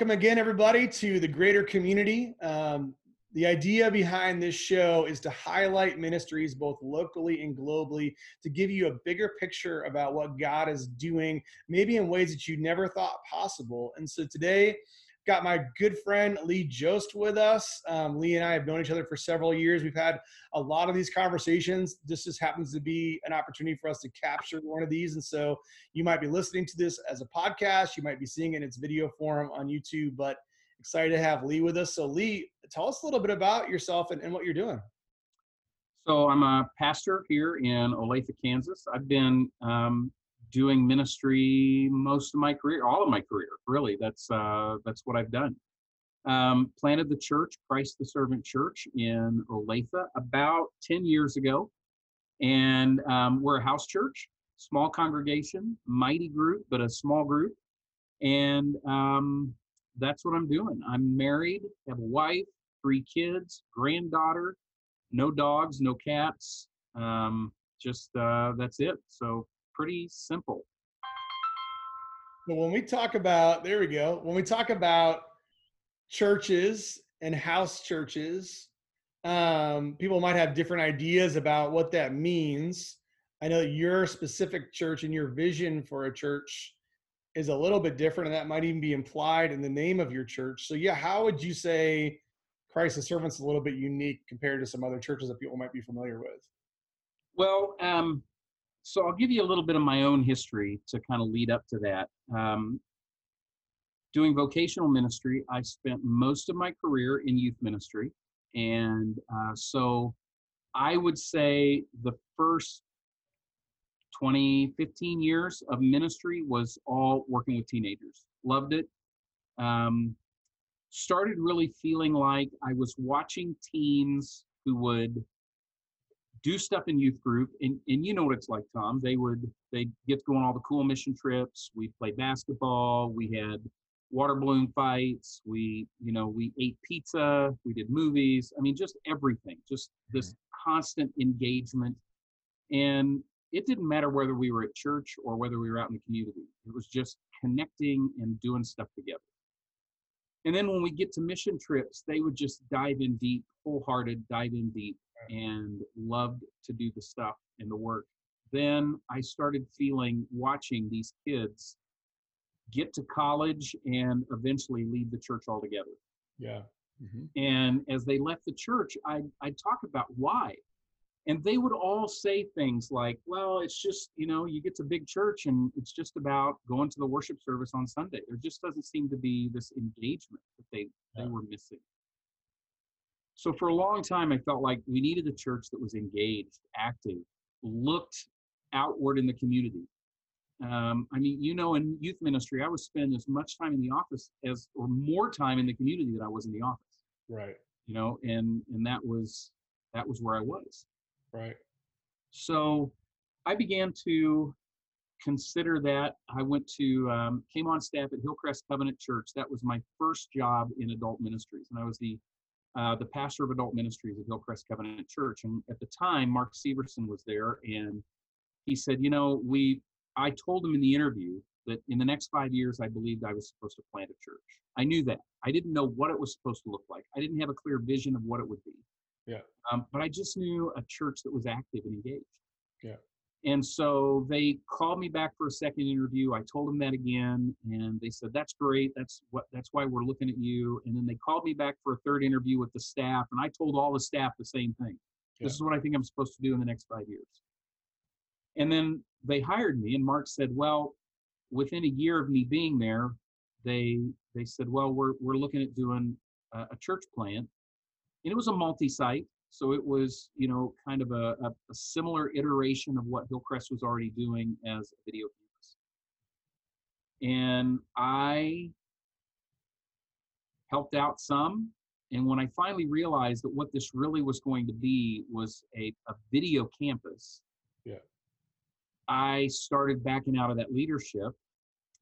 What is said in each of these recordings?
welcome again, everybody, to the greater community. Um, the idea behind this show is to highlight ministries both locally and globally to give you a bigger picture about what God is doing, maybe in ways that you never thought possible. And so today, got my good friend Lee Jost with us. Um, Lee and I have known each other for several years. We've had a lot of these conversations. This just happens to be an opportunity for us to capture one of these. And so you might be listening to this as a podcast, you might be seeing it in its video form on YouTube, but excited to have Lee with us. So, Lee, tell us a little bit about yourself and, and what you're doing. So, I'm a pastor here in Olathe, Kansas. I've been um, doing ministry most of my career, all of my career, really. That's uh, that's what I've done. Um, planted the church, Christ the Servant Church in Olathe about 10 years ago. And um, we're a house church, small congregation, mighty group, but a small group. And um, that's what I'm doing. I'm married, have a wife, three kids, granddaughter, no dogs, no cats. Um, just uh, that's it. So pretty simple. Well, when we talk about, there we go. When we talk about churches and house churches, um, people might have different ideas about what that means. I know your specific church and your vision for a church is a little bit different, and that might even be implied in the name of your church. So, yeah, how would you say Christ the Servant's a little bit unique compared to some other churches that people might be familiar with? Well, um, so I'll give you a little bit of my own history to kind of lead up to that. Um, doing vocational ministry, I spent most of my career in youth ministry. And uh, so I would say the first 20, 15 years of ministry was all working with teenagers. Loved it. Um, started really feeling like I was watching teens who would do stuff in youth group and, and you know what it's like tom. They would they get to go on all the cool mission trips. We played basketball we had water balloon fights we you know we ate pizza we did movies. I mean just everything just this mm-hmm. constant engagement. And it didn't matter whether we were at church or whether we were out in the community. It was just connecting and doing stuff together. And then when we get to mission trips they would just dive in deep wholehearted dive in deep and loved to do the stuff and the work. Then I started feeling watching these kids get to college and eventually leave the church altogether. Yeah. Mm-hmm. And as they left the church, I I talk about why. And they would all say things like, well, it's just, you know, you get to big church and it's just about going to the worship service on Sunday. There just doesn't seem to be this engagement that they, yeah. they were missing. So for a long time, I felt like we needed a church that was engaged, active, looked outward in the community. Um, I mean, you know, in youth ministry, I would spend as much time in the office as, or more time in the community than I was in the office. Right. You know, and and that was that was where I was. Right. So I began to consider that. I went to um, came on staff at Hillcrest Covenant Church. That was my first job in adult ministries, and I was the uh, the pastor of adult ministries at Hillcrest Covenant Church. And at the time, Mark Severson was there, and he said, "You know, we." I told him in the interview that in the next five years, I believed I was supposed to plant a church. I knew that. I didn't know what it was supposed to look like. I didn't have a clear vision of what it would be. Yeah. Um, but I just knew a church that was active and engaged. Yeah. And so they called me back for a second interview. I told them that again, and they said, "That's great. That's what. That's why we're looking at you." And then they called me back for a third interview with the staff, and I told all the staff the same thing. Yeah. This is what I think I'm supposed to do in the next five years. And then they hired me, and Mark said, "Well, within a year of me being there, they they said, well, we're we're looking at doing a, a church plant, and it was a multi-site. So it was, you know, kind of a, a, a similar iteration of what Hillcrest was already doing as a video campus. And I helped out some. And when I finally realized that what this really was going to be was a, a video campus, yeah. I started backing out of that leadership.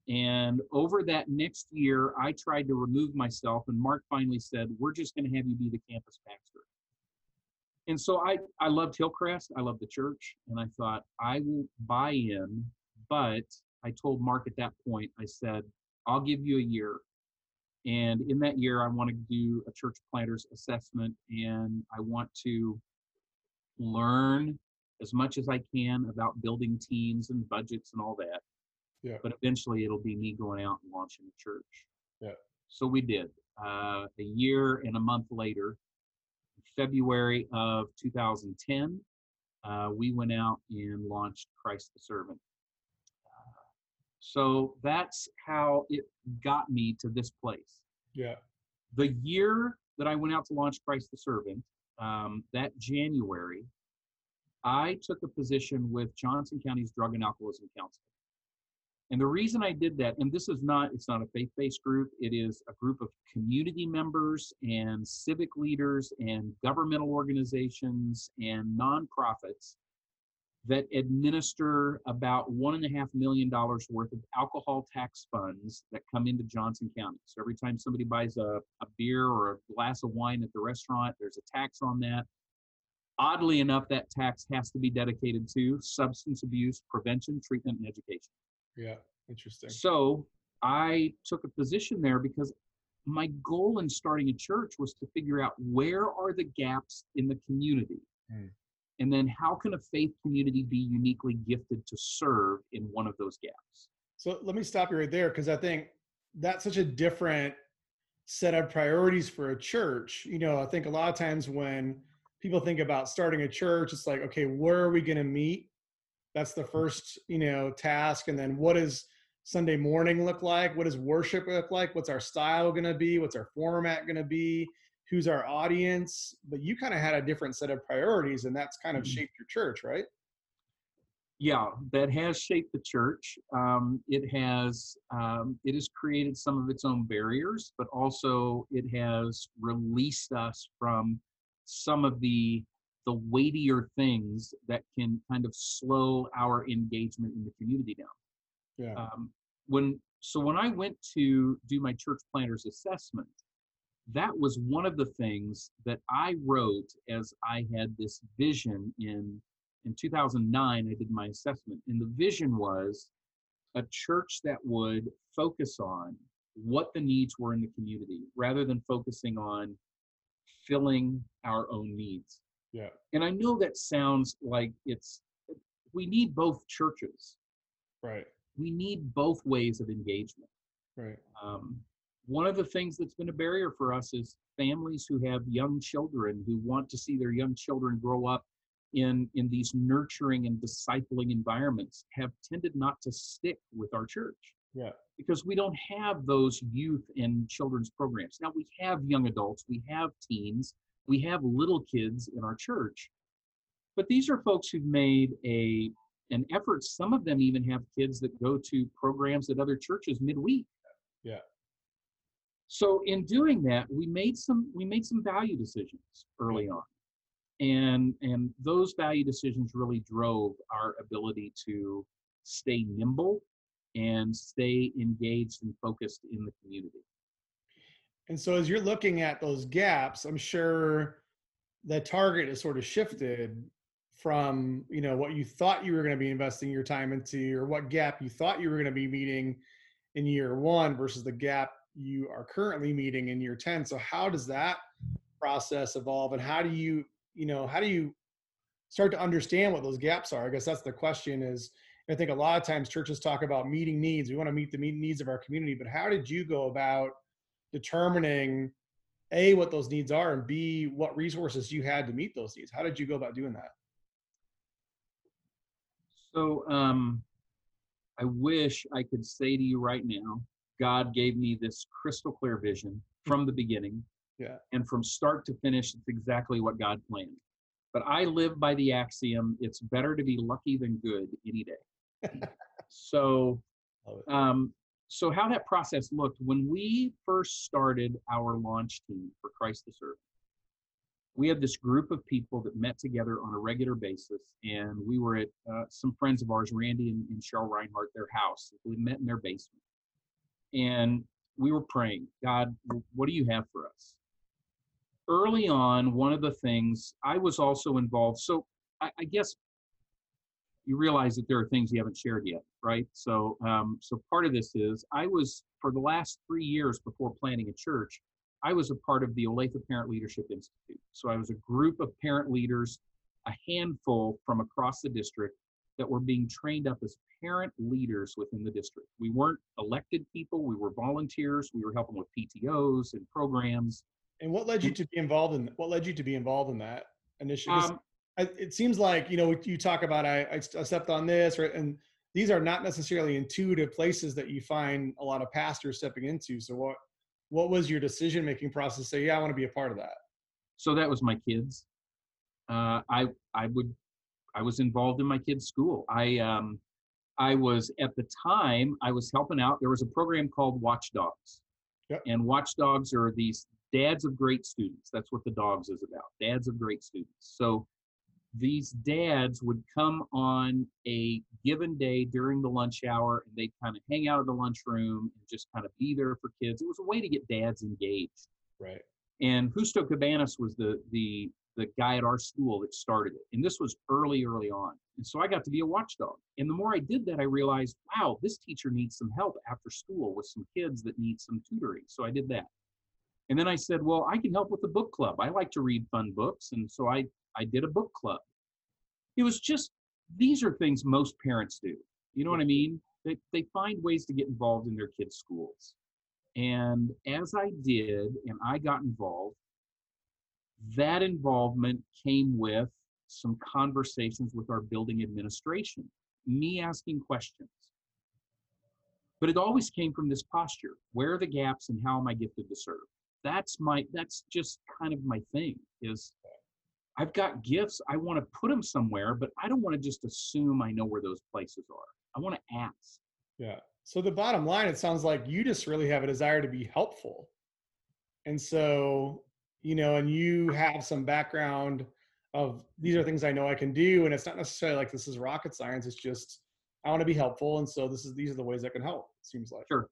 And over that next year, I tried to remove myself. And Mark finally said, We're just going to have you be the campus pastor and so I, I loved Hillcrest. I loved the church. And I thought, I will buy in. But I told Mark at that point, I said, I'll give you a year. And in that year, I want to do a church planters assessment and I want to learn as much as I can about building teams and budgets and all that. Yeah. But eventually it'll be me going out and launching a church. Yeah. So we did. Uh, a year and a month later, February of 2010, uh, we went out and launched Christ the Servant. Uh, so that's how it got me to this place. Yeah. The year that I went out to launch Christ the Servant, um, that January, I took a position with Johnson County's Drug and Alcoholism Council. And the reason I did that, and this is not, it's not a faith-based group, it is a group of community members and civic leaders and governmental organizations and nonprofits that administer about one and a half million dollars worth of alcohol tax funds that come into Johnson County. So every time somebody buys a, a beer or a glass of wine at the restaurant, there's a tax on that. Oddly enough, that tax has to be dedicated to substance abuse prevention, treatment, and education. Yeah. Interesting. So I took a position there because my goal in starting a church was to figure out where are the gaps in the community Mm. and then how can a faith community be uniquely gifted to serve in one of those gaps So let me stop you right there because I think that's such a different set of priorities for a church. You know, I think a lot of times when people think about starting a church, it's like, okay, where are we going to meet? That's the first, you know, task. And then what does Sunday morning look like? What does worship look like? What's our style going to be? What's our format going to be? Who's our audience? But you kind of had a different set of priorities, and that's kind of Mhm. shaped your church, right? yeah that has shaped the church um, it has um, it has created some of its own barriers but also it has released us from some of the the weightier things that can kind of slow our engagement in the community down. Yeah. um, when so when i went to do my church planters assessment that was one of the things that i wrote as i had this vision in in 2009 i did my assessment. And the vision was a church that would focus on what the needs were in the community rather than focusing on filling our own needs Yeah. and i know that sounds like it's we need both churches Right. we need both ways of engagement. Right. Um, one of the things that's been a barrier for us is families who have young children who want to see their young children grow up in in these nurturing and discipling environments have tended not to stick with our church Yeah. because we don't have those youth and children's programs. Now we have young adults, we have teens, we have little kids in our church. But these are folks who've made a an effort. Some of them even have kids that go to programs at other churches midweek. Yeah. So in doing that, we made some we made some value decisions early mm-hmm. on. And and those value decisions really drove our ability to stay nimble and stay engaged and focused in the community. And so as you're looking at those gaps, I'm sure the target has sort of shifted from, you know, what you thought you were going to be investing your time into or what gap you thought you were going to be meeting in year 1 versus the gap you are currently meeting in year 10. So how does that process evolve and how do you, you know, how do you start to understand what those gaps are? I guess that's the question is I think a lot of times churches talk about meeting needs. We want to meet the needs of our community, but how did you go about determining a what those needs are and b what resources you had to meet those needs how did you go about doing that So um, I wish I could say to you right now, God gave me this crystal clear vision from the beginning. Yeah. And from start to finish, it's exactly what God planned. But I live by the axiom it's better to be lucky than good any day. so um, so how that process looked when we first started our launch team for Christ the Servant, we had this group of people that met together on a regular basis, and we were at uh, some friends of ours, Randy and, and Cheryl Reinhardt, their house. We met in their basement, and we were praying, God, what do you have for us? Early on, one of the things I was also involved. So I, I guess you realize that there are things you haven't shared yet, right? So, um, so part of this is I was for the last three years before planning a church, I was a part of the Olathe Parent Leadership Institute. So I was a group of parent leaders, a handful from across the district that were being trained up as parent leaders within the district. We weren't elected people, we were volunteers, we were helping with PTOs and programs. And what led you to be involved in what led you to be involved in that initiative? Um, it seems like, you know, you talk about I, I stepped on this, right? And these are not necessarily intuitive places that you find a lot of pastors stepping into. So what what was your decision making process? Say, yeah, I want to be a part of that. So that was my kids. Uh, I I would I was involved in my kids' school. I um, I was at the time I was helping out. There was a program called Watchdogs, yep. and Watchdogs are these dads of great students. That's what the dogs is about. Dads of great students. So these dads would come on a given day during the lunch hour and they'd kind of hang out in the lunchroom and just kind of be there for kids. It was a way to get dads engaged. Right. And Justo Cabanas was the the the guy at our school that started it. And this was early, early on. And so I got to be a watchdog. And the more I did that, I realized, wow, this teacher needs some help after school with some kids that need some tutoring. So I did that. And then I said, well, I can help with the book club. I like to read fun books. And so I, I did a book club. It was just, these are things most parents do. You know what I mean? They, they find ways to get involved in their kids' schools. And as I did, and I got involved, that involvement came with some conversations with our building administration, me asking questions. But it always came from this posture where are the gaps and how am I gifted to serve? That's my, that's just kind of my thing is I've got gifts. I want to put them somewhere, but I don't want to just assume I know where those places are. I want to ask. Yeah. So the bottom line, it sounds like you just really have a desire to be helpful. And so you know, and you have some background of these are things I know I can do, and it's not necessarily like this is rocket science. It's just I want to be helpful, and so this is these are the ways I can help. Seems like sure.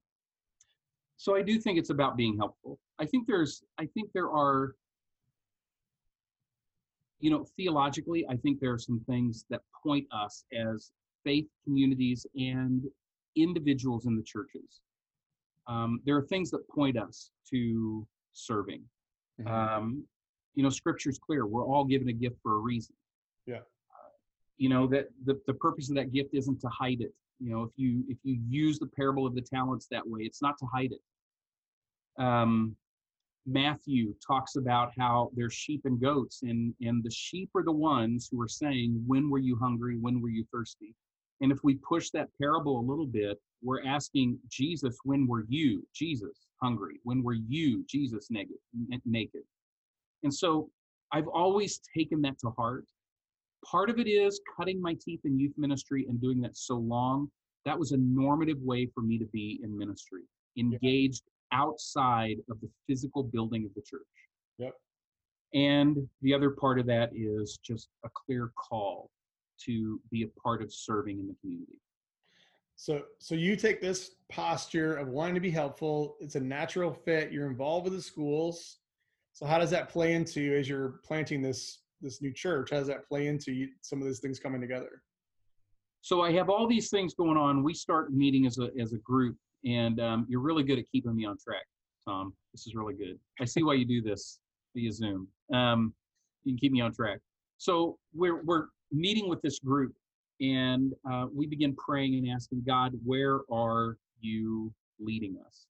So I do think it's about being helpful. I think there's I think there are you know theologically I think there are some things that point us as faith communities and individuals in the churches. Um, there are things that point us to serving Mm-hmm. Um, you know, scripture's clear. We're all given a gift for a reason. Yeah. Uh, you know, that the, the purpose of that gift isn't to hide it. You know, if you if you use the parable of the talents that way, it's not to hide it. Um, Matthew talks about how there's sheep and goats, and and the sheep are the ones who are saying, "When were you hungry? When were you thirsty?" And if we push that parable a little bit, we're asking Jesus, "When were you, Jesus?" hungry? When were you, Jesus, naked? naked? And so I've always taken that to heart. Part of it is cutting my teeth in youth ministry and doing that so long. That was a normative way for me to be in ministry, engaged outside of the physical building of the church. Yep. And the other part of that is just a clear call to be a part of serving in the community. So, so you take this posture of wanting to be helpful. It's a natural fit. You're involved with the schools. So, how does that play into as you're planting this this new church? How does that play into some of these things coming together? So, I have all these things going on. We start meeting as a as a group, and um, you're really good at keeping me on track, Tom. This is really good. I see why you do this via Zoom. Um, you can keep me on track. So, we're we're meeting with this group and uh, we begin praying and asking God, where are you leading us?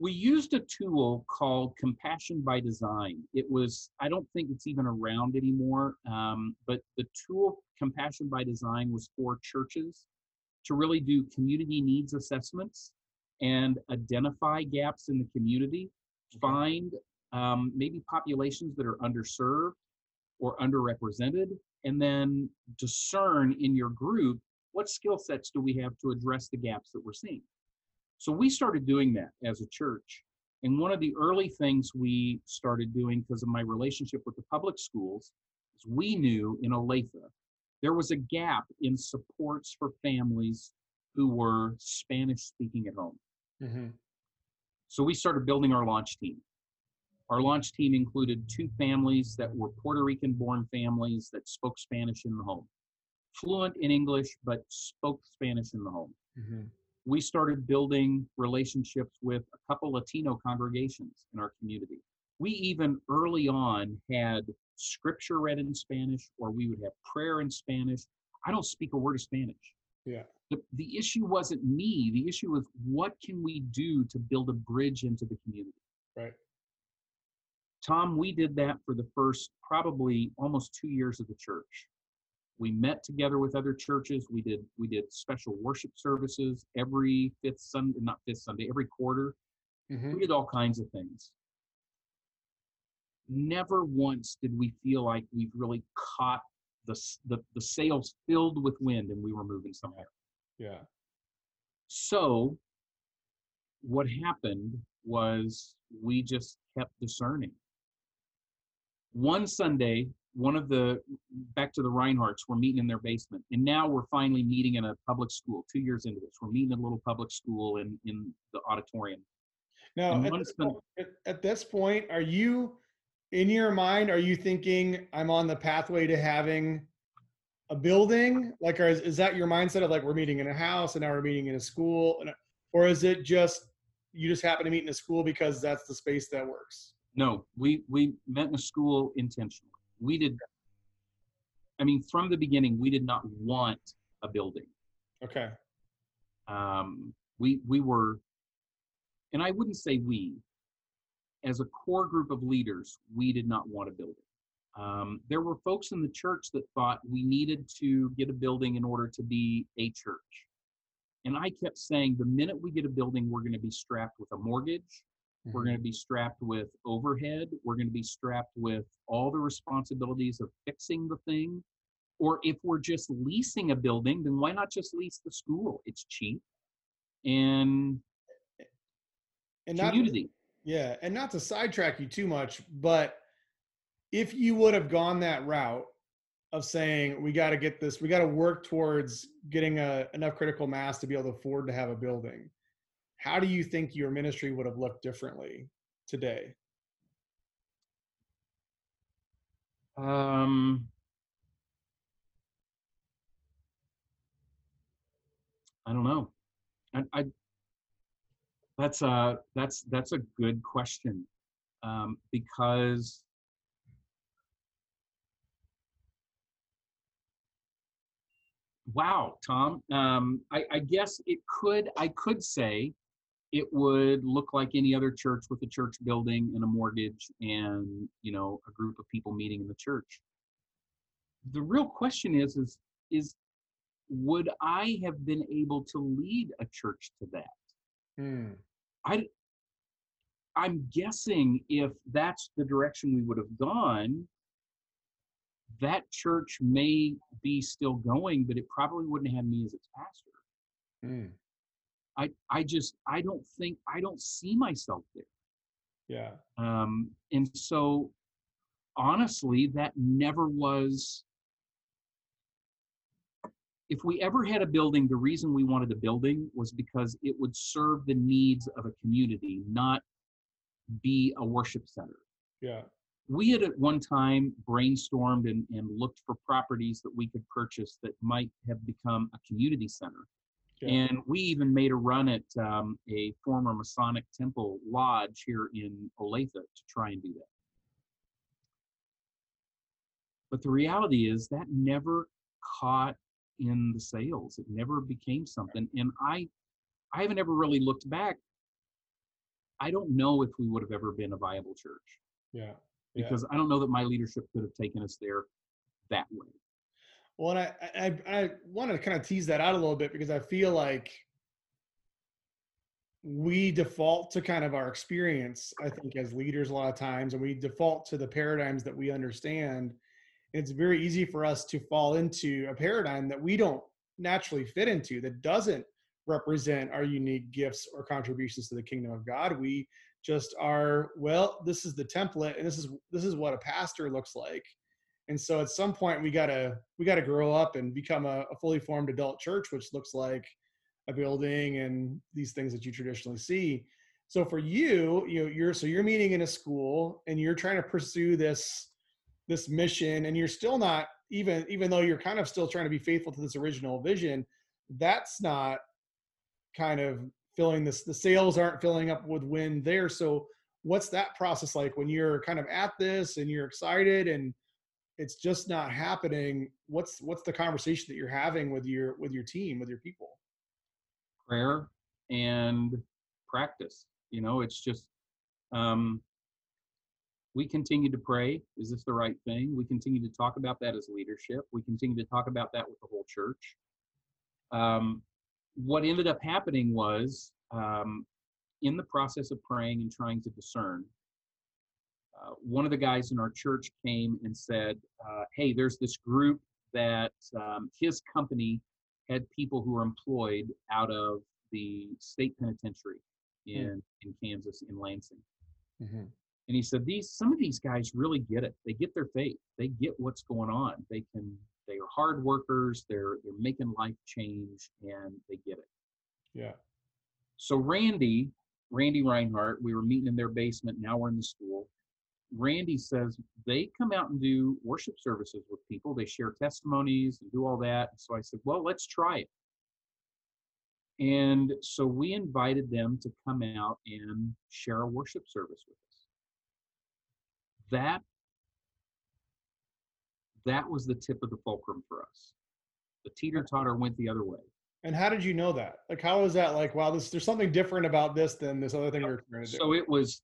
We used a tool called Compassion by Design. It was, I don't think it's even around anymore, um, but the tool Compassion by Design was for churches to really do community needs assessments and identify gaps in the community, find um, maybe populations that are underserved or underrepresented, and then discern in your group what skill sets do we have to address the gaps that we're seeing. So we started doing that as a church. And one of the early things we started doing because of my relationship with the public schools is we knew in Olathe there was a gap in supports for families who were Spanish speaking at home. Mm-hmm. So we started building our launch team. Our launch team included two families that were Puerto Rican born families that spoke Spanish in the home. fluent in English, but spoke Spanish in the home. Mm-hmm. We started building relationships with a couple Latino congregations in our community. We even early on had scripture read in Spanish, or we would have prayer in Spanish. I don't speak a word of Spanish. Yeah. The, the issue wasn't me. The issue was what can we do to build a bridge into the community? Right. Tom, we did that for the first probably almost two years of the church. We met together with other churches. We did we did special worship services every fifth Sunday, not fifth Sunday, every quarter. Mm-hmm. We did all kinds of things. Never once did we feel like we've really caught the, the, the sails filled with wind and we were moving somewhere. Yeah. So, what happened was we just kept discerning. One Sunday, one of the back to the Reinhardts, we're meeting in their basement, and now we're finally meeting in a public school. Two years into this, we're meeting in a little public school in in the auditorium. Now, at this, point, at, at this point, are you in your mind? Are you thinking I'm on the pathway to having a building? Like, is, is that your mindset of like we're meeting in a house and now we're meeting in a school, and, or is it just you just happen to meet in a school because that's the space that works? No, we we met in a school intentionally. We did. I mean, from the beginning, we did not want a building. Okay. um, we we were and i wouldn't say we as a core group of leaders we did not want a building. Um, there were folks in the church that thought we needed to get a building in order to be a church. And i kept saying the minute we get a building we're going to be strapped with a mortgage. We're Mm-hmm. going to be strapped with overhead. We're going to be strapped with all the responsibilities of fixing the thing. Or if we're just leasing a building then why not just lease the school? It's cheap. And and not community Yeah, and not to sidetrack you too much, but if you would have gone that route of saying we got to get this, we got to work towards getting a, enough critical mass to be able to afford to have a building, how do you think your ministry would have looked differently today? um i don't know i, I that's a that's that's a good question um, because wow tom um, I, I guess it could i could say it would look like any other church with a church building and a mortgage and you know a group of people meeting in the church. The real question is is is would i have been able to lead a church to that Hmm. I I'm guessing if that's the direction we would have gone, that church may be still going, but it probably wouldn't have me as its pastor. Hmm. I I just I don't think I don't see myself there. Yeah. Um, and so honestly, that never was if we ever had a building, the reason we wanted a building was because it would serve the needs of a community, not be a worship center. Yeah. We had at one time brainstormed and, and looked for properties that we could purchase that might have become a community center. Yeah. And we even made a run at um, a former Masonic temple lodge here in Olathe to try and do that. But the reality is that never caught in the sails. It never became something. And I I haven't ever really looked back. I don't know if we would have ever been a viable church Yeah. Yeah. because I don't know that my leadership could have taken us there that way. Well, and I, I, I want to kind of tease that out a little bit because I feel like we default to kind of our experience, I think, as leaders a lot of times, and we default to the paradigms that we understand. It's very easy for us to fall into a paradigm that we don't naturally fit into, that doesn't represent our unique gifts or contributions to the kingdom of God. We just are, well, this is the template, and this is this is what a pastor looks like and so at some point we gotta we gotta grow up and become a, a fully formed adult church which looks like a building and these things that you traditionally see so for you you know you're so you're meeting in a school and you're trying to pursue this this mission and you're still not even even though you're kind of still trying to be faithful to this original vision that's not kind of filling this the sails aren't filling up with wind there. So what's that process like when you're kind of at this and you're excited and it's just not happening? What's what's the conversation that you're having with your with your team with your people? Prayer and practice you know it's just um we continue to pray. Is this the right thing? We continue to talk about that as leadership. We continue to talk about that with the whole church. Um, what ended up happening was um, in the process of praying and trying to discern uh, one of the guys in our church came and said uh, hey there's this group that um, his company had people who were employed out of the state penitentiary in, in kansas in lansing. Mm-hmm. And he said these some of these guys really get it. They get their faith. They get what's going on. They can they are hard workers. They're they're making life change and they get it. Yeah. So randy randy reinhardt we were meeting in their basement. Now we're in the school. Randy says they come out and do worship services with people. They share testimonies and do all that. So i said well let's try it. And so we invited them to come out and share a worship service with us that that was the tip of the fulcrum for us. The teeter totter went the other way. And how did you know that? Like, how was that? Like, wow, this there's something different about this than this other thing we're trying to do. So it was,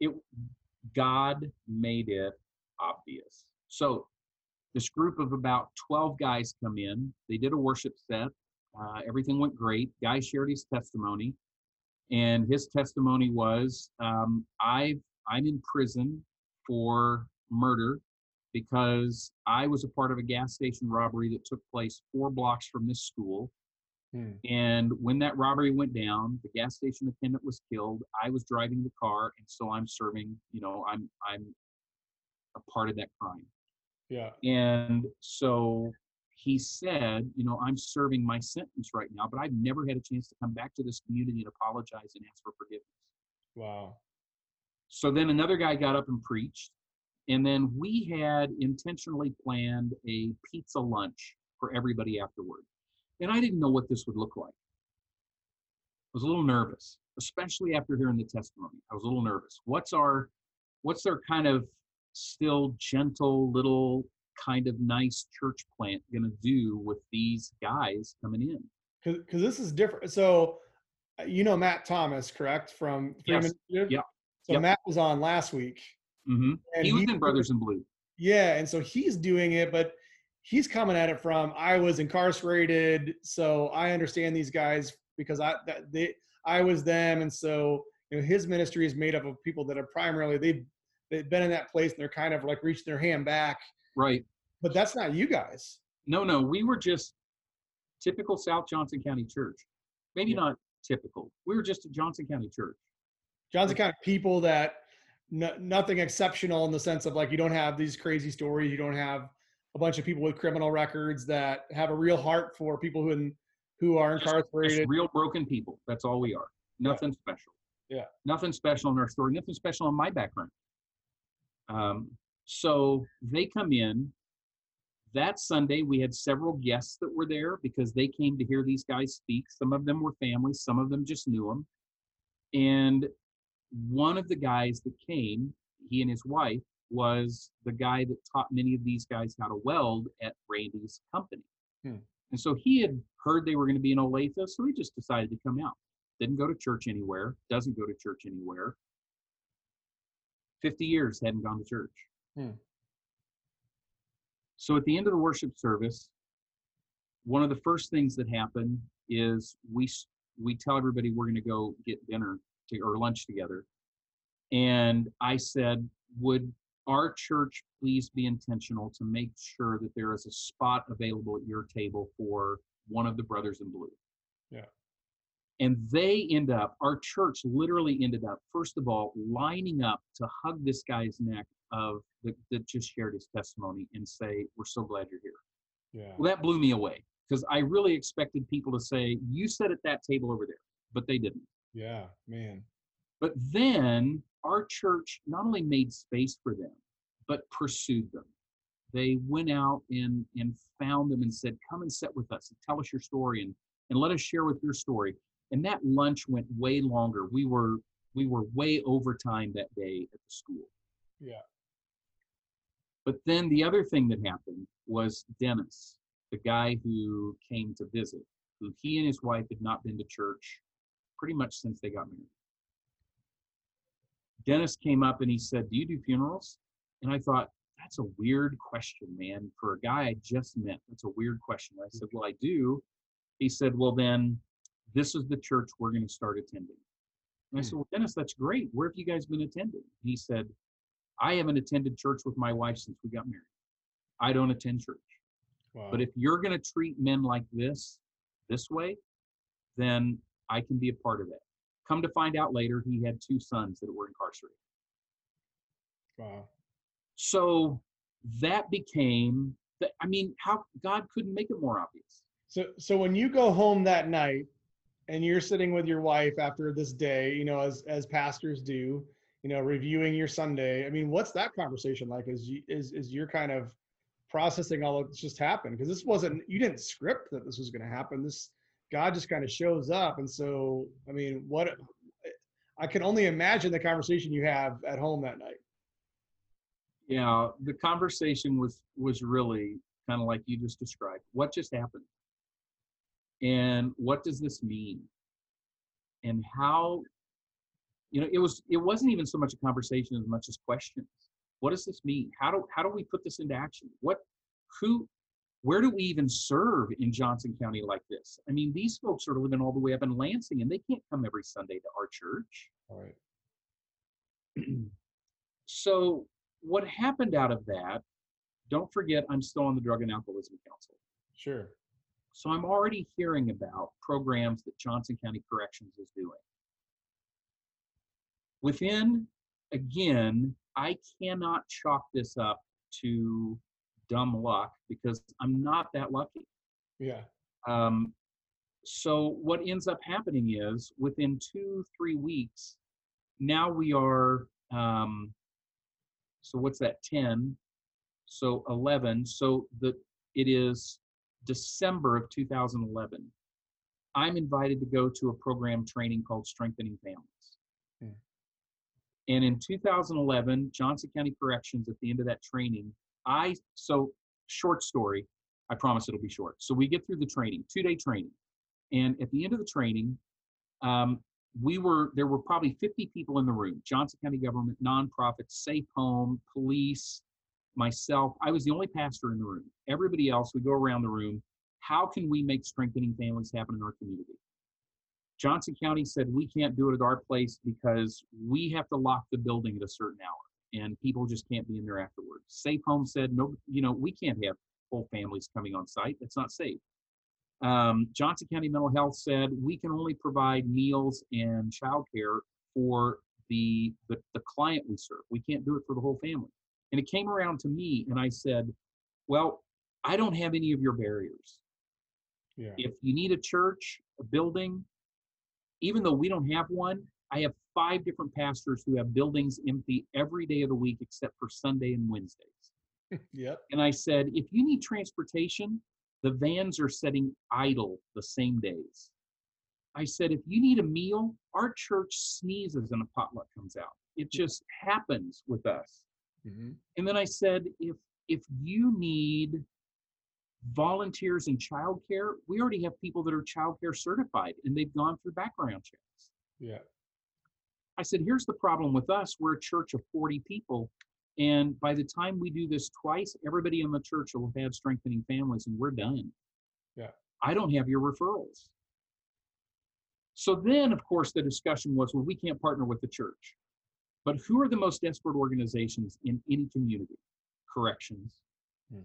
it God made it obvious. So this group of about 12 guys come in. They did a worship set. Uh, everything went great. Guy shared his testimony, and his testimony was, um, "I've I'm in prison for murder because I was a part of a gas station robbery that took place four blocks from this school. Hmm. And when that robbery went down, the gas station attendant was killed. I was driving the car, and so I'm serving. You know, I'm I'm a part of that crime. Yeah. And so he said, you know, I'm serving my sentence right now, but I've never had a chance to come back to this community and apologize and ask for forgiveness. Wow. So then another guy got up and preached, and then we had intentionally planned a pizza lunch for everybody afterward. And I didn't know what this would look like. I was a little nervous, especially after hearing the testimony. I was a little nervous. What's our what's our kind of still gentle little kind of nice church plant going to do with these guys coming in? Because this is different. So, uh, you know Matt Thomas, correct? From yes. Yeah. So yep. Matt was on last week. Mm-hmm. he was he, in Brothers in Blue. Yeah, and so he's doing it, but he's coming at it from I was incarcerated, so I understand these guys because I that they I was them, and so you know his ministry is made up of people that are primarily they've they've been in that place and they're kind of like reaching their hand back. Right. But that's not you guys. No, no, we were just typical South Johnson County Church. Maybe yeah. not typical. We were just a Johnson County church. Johnson of people that nothing exceptional in the sense of like you don't have these crazy stories. You don't have a bunch of people with criminal records that have a real heart for people who who are incarcerated. Just real broken people. That's all we are. Nothing yeah. special. Yeah. Nothing special in our story. Nothing special in my background. Um, so they come in. That Sunday, we had several guests that were there because they came to hear these guys speak. Some of them were families, some of them just knew them. And one of the guys that came, he and his wife, was the guy that taught many of these guys how to weld at Randy's company. Hmm. And so he had heard they were going to be in Olathe, so he just decided to come out. Didn't go to church anywhere, doesn't go to church anywhere. 50 years hadn't gone to church. Hmm. So at the end of the worship service, one of the first things that happened is we we tell everybody we're going to go get dinner to, or lunch together. And I said, would our church please be intentional to make sure that there is a spot available at your table for one of the brothers in blue? Yeah. And they end up, our church literally ended up, first of all, lining up to hug this guy's neck of the, that just shared his testimony and say, We're so glad you're here. Yeah. Well, that blew me away because I really expected people to say, You sit at that table over there, but they didn't. Yeah, man. But then our church not only made space for them, but pursued them. they went out and and found them and said, "Come and sit with us and tell us your story and and let us share with your story." And that lunch went way longer. We were we were way over time that day at the school. Yeah. But then the other thing that happened was Dennis, the guy who came to visit, who he and his wife had not been to church pretty much since they got married. Dennis came up and he said, Do you do funerals? And I thought, That's a weird question, man. For a guy I just met, that's a weird question. I said, Well, I do. He said, Well, then this is the church we're going to start attending. And I said, hmm. Well, Dennis, that's great. Where have you guys been attending? He said, I haven't attended church with my wife since we got married. I don't attend church. Wow. But if you're going to treat men like this, this way, then I can be a part of that. Come to find out later, he had two sons that were incarcerated. wow. So that became, the, I mean, how God couldn't make it more obvious. So so when you go home that night and you're sitting with your wife after this day, you know, as as pastors do, you know, reviewing your Sunday. I mean, what's that conversation like? Is you is is you're kind of processing all that's just happened? Because this wasn't you didn't script that this was going to happen. This God just kind of shows up, and so I mean, what I can only imagine the conversation you have at home that night. Yeah, the conversation was was really kind of like you just described. What just happened? And what does this mean? And how you know, it was it wasn't even so much a conversation as much as questions. What does this mean? How do how do we put this into action? What who where do we even serve in Johnson County like this? I mean, these folks are living all the way up in Lansing and they can't come every Sunday to our church. All right. so what happened out of that don't forget i'm still on the drug and alcoholism council Sure. so i'm already hearing about programs that johnson county corrections is doing within again i cannot chalk this up to dumb luck because i'm not that lucky Yeah. um, so what ends up happening is within two three weeks now we are um, so what's that 10 so 11 so the it is december of 2011 i'm invited to go to a program training called strengthening families Hmm. and in 2011 johnson county corrections at the end of that training i so short story i promise it'll be short. So we get through the training two day training. And at the end of the training um, we were there were probably 50 people in the room johnson county government nonprofits safe home police myself. I was the only pastor in the room. Everybody else we go around the room how can we make strengthening families happen in our community? Johnson county said we can't do it at our place because we have to lock the building at a certain hour and people just can't be in there afterwards safe home said no you know we can't have whole families coming on site that's not safe um, Johnson County Mental Health said we can only provide meals and childcare for the, the the client we serve. We can't do it for the whole family. And it came around to me, and I said, "Well, I don't have any of your barriers. Yeah. If you need a church, a building, even though we don't have one, I have five different pastors who have buildings empty every day of the week except for Sunday and Wednesdays." Yep. And I said, if you need transportation, the vans are sitting idle the same days. I said, if you need a meal, our church sneezes and a potluck comes out. It just happens with us. hmm And then I said, if if you need volunteers in childcare, we already have people that are childcare certified and they've gone through background checks. Yeah. I said, here's the problem with us. We're a church of 40 people. And by the time we do this twice, everybody in the church will have strengthening families and we're done. Yeah. I don't have your referrals. So then, of course, the discussion was well, we can't partner with the church. But who are the most desperate organizations in any community? Corrections. Hmm.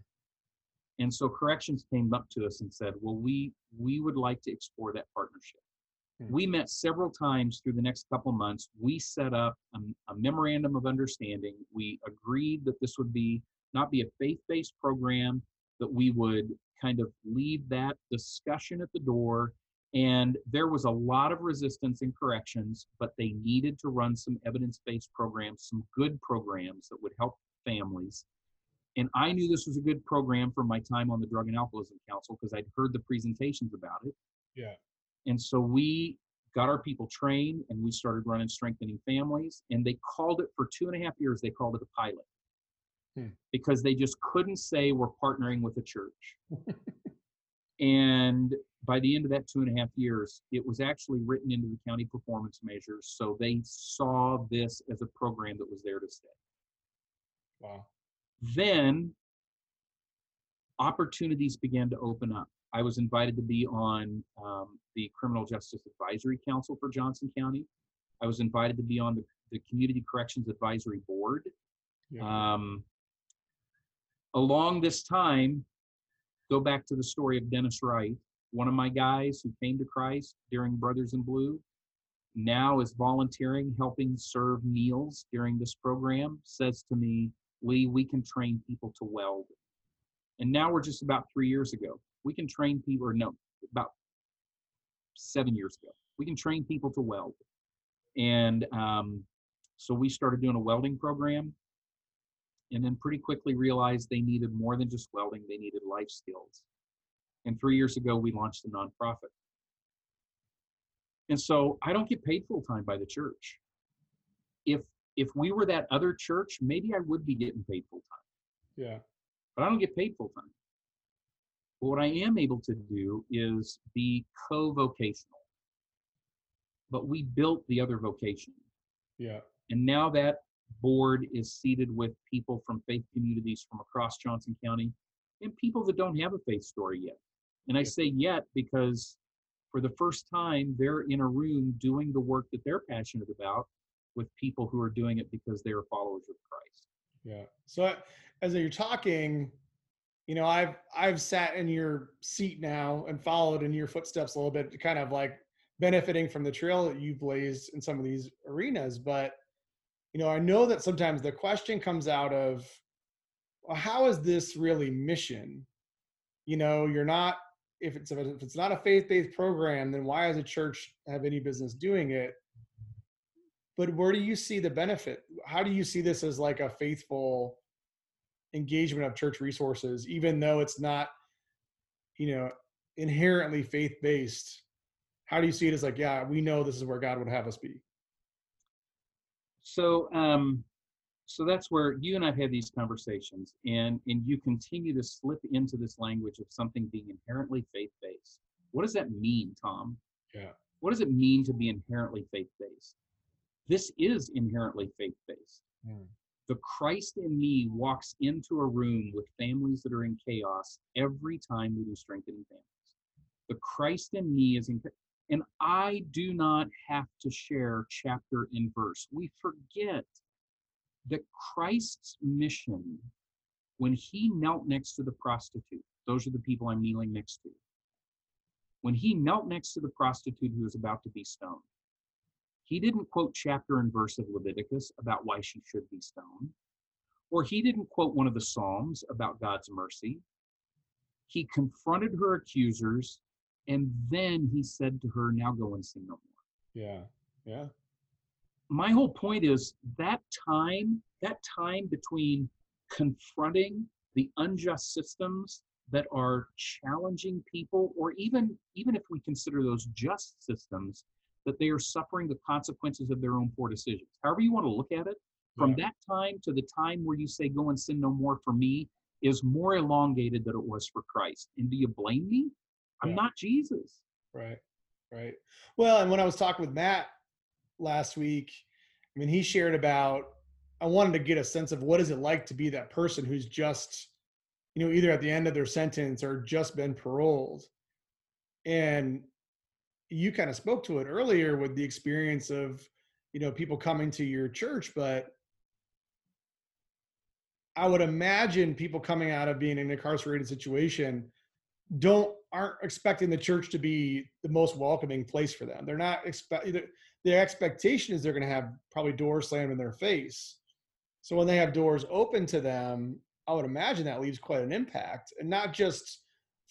And so corrections came up to us and said, well, we we would like to explore that partnership. We mm-hmm. met several times through the next couple months. We set up a, a memorandum of understanding. We agreed that this would be not be a faith-based program, that we would kind of leave that discussion at the door. And there was a lot of resistance and corrections, but they needed to run some evidence-based programs, some good programs that would help families. And I knew this was a good program from my time on the Drug and Alcoholism Council because I'd heard the presentations about it. Yeah. And so we got our people trained and we started running Strengthening Families. And they called it for two and a half years, they called it a pilot Hmm. because they just couldn't say we're partnering with a church. and by the end of that two and a half years, it was actually written into the county performance measures. So they saw this as a program that was there to stay. Wow. Then opportunities began to open up. I was invited to be on um, the Criminal Justice Advisory Council for Johnson County. I was invited to be on the, the Community Corrections Advisory Board. Yeah. Um, along this time, go back to the story of Dennis Wright, one of my guys who came to Christ during Brothers in Blue, now is volunteering, helping serve meals during this program, says to me, Lee, we can train people to weld. And now we're just about three years ago. We can train people, or no, about seven years ago. We can train people to weld. And um, so we started doing a welding program and then pretty quickly realized they needed more than just welding, they needed life skills. And three years ago, we launched a nonprofit. And so I don't get paid full time by the church. If if we were that other church, maybe I would be getting paid full time, Yeah. but I don't get paid full time. But what I am able to do is be co-vocational. But we built the other vocation. Yeah. And now that board is seated with people from faith communities from across Johnson County and people that don't have a faith story yet. And I Yeah. say yet because for the first time, they're in a room doing the work that they're passionate about with people who are doing it because they are followers of Christ. Yeah. So as you're talking, you know, I've I've sat in your seat now and followed in your footsteps a little bit, kind of like benefiting from the trail that you've blazed in some of these arenas. But you know, I know that sometimes the question comes out of, well, how is this really mission? You know, you're not if it's if it's not a faith-based program, then why does a church have any business doing it? But where do you see the benefit? How do you see this as like a faithful engagement of church resources, even though it's not, you know, inherently faith-based? How do you see it as like, yeah, we know this is where God would have us be? So, um, so that's where you and I've had these conversations, and and you continue to slip into this language of something being inherently faith-based. What does that mean, Tom? Yeah. What does it mean to be inherently faith-based? This is inherently faith-based. Mm. The Christ in me walks into a room with families that are in chaos every time we do strengthening families. The Christ in me is in, and I do not have to share chapter and verse. We forget that Christ's mission, when he knelt next to the prostitute, those are the people I'm kneeling next to. When he knelt next to the prostitute who was about to be stoned, he didn't quote chapter and verse of Leviticus about why she should be stoned, or he didn't quote one of the Psalms about God's mercy. He confronted her accusers, and then he said to her, Now go and sin no more. Yeah. Yeah. My whole point is that time, that time between confronting the unjust systems that are challenging people, or even even if we consider those just systems, that they are suffering the consequences of their own poor decisions. However you want to look at it, from Yeah. that time to the time where you say, Go and sin no more for me, is more elongated than it was for Christ. And do you blame me? I'm Yeah. not Jesus. Right. Right. Well, and when I was talking with Matt last week, I mean, he shared about I wanted to get a sense of what is it like to be that person who's just, you know, either at the end of their sentence or just been paroled. And you kind of spoke to it earlier with the experience of, you know, people coming to your church, but I would imagine people coming out of being in an incarcerated situation don't aren't expecting the church to be the most welcoming place for them. They're not expect their expectation is they're going to have probably doors slammed in their face. So when they have doors open to them, I would imagine that leaves quite an impact, and not just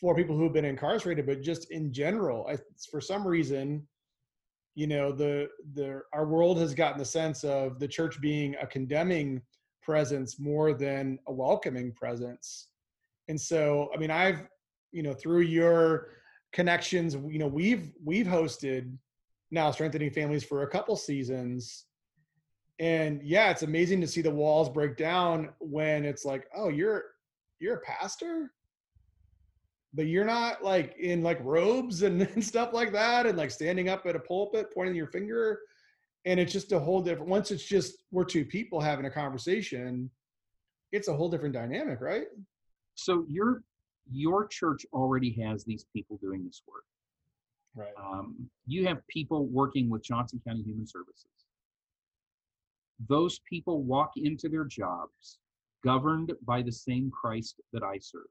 for people who've been incarcerated, but just in general. I, for some reason, you know, the the our world has gotten the sense of the church being a condemning presence more than a welcoming presence. And so, I mean, I've, you know, through your connections, you know, we've we've hosted now strengthening families for a couple seasons. And yeah, it's amazing to see the walls break down when it's like, oh, you're you're a pastor? But you're not like in like robes and, and stuff like that and like standing up at a pulpit pointing your finger. And it's just a whole different once it's just we're two people having a conversation it's a whole different dynamic right? So your your church already has these people doing this work. Right. Um, you have people working with johnson county human services. Those people walk into their jobs governed by the same christ that i serve.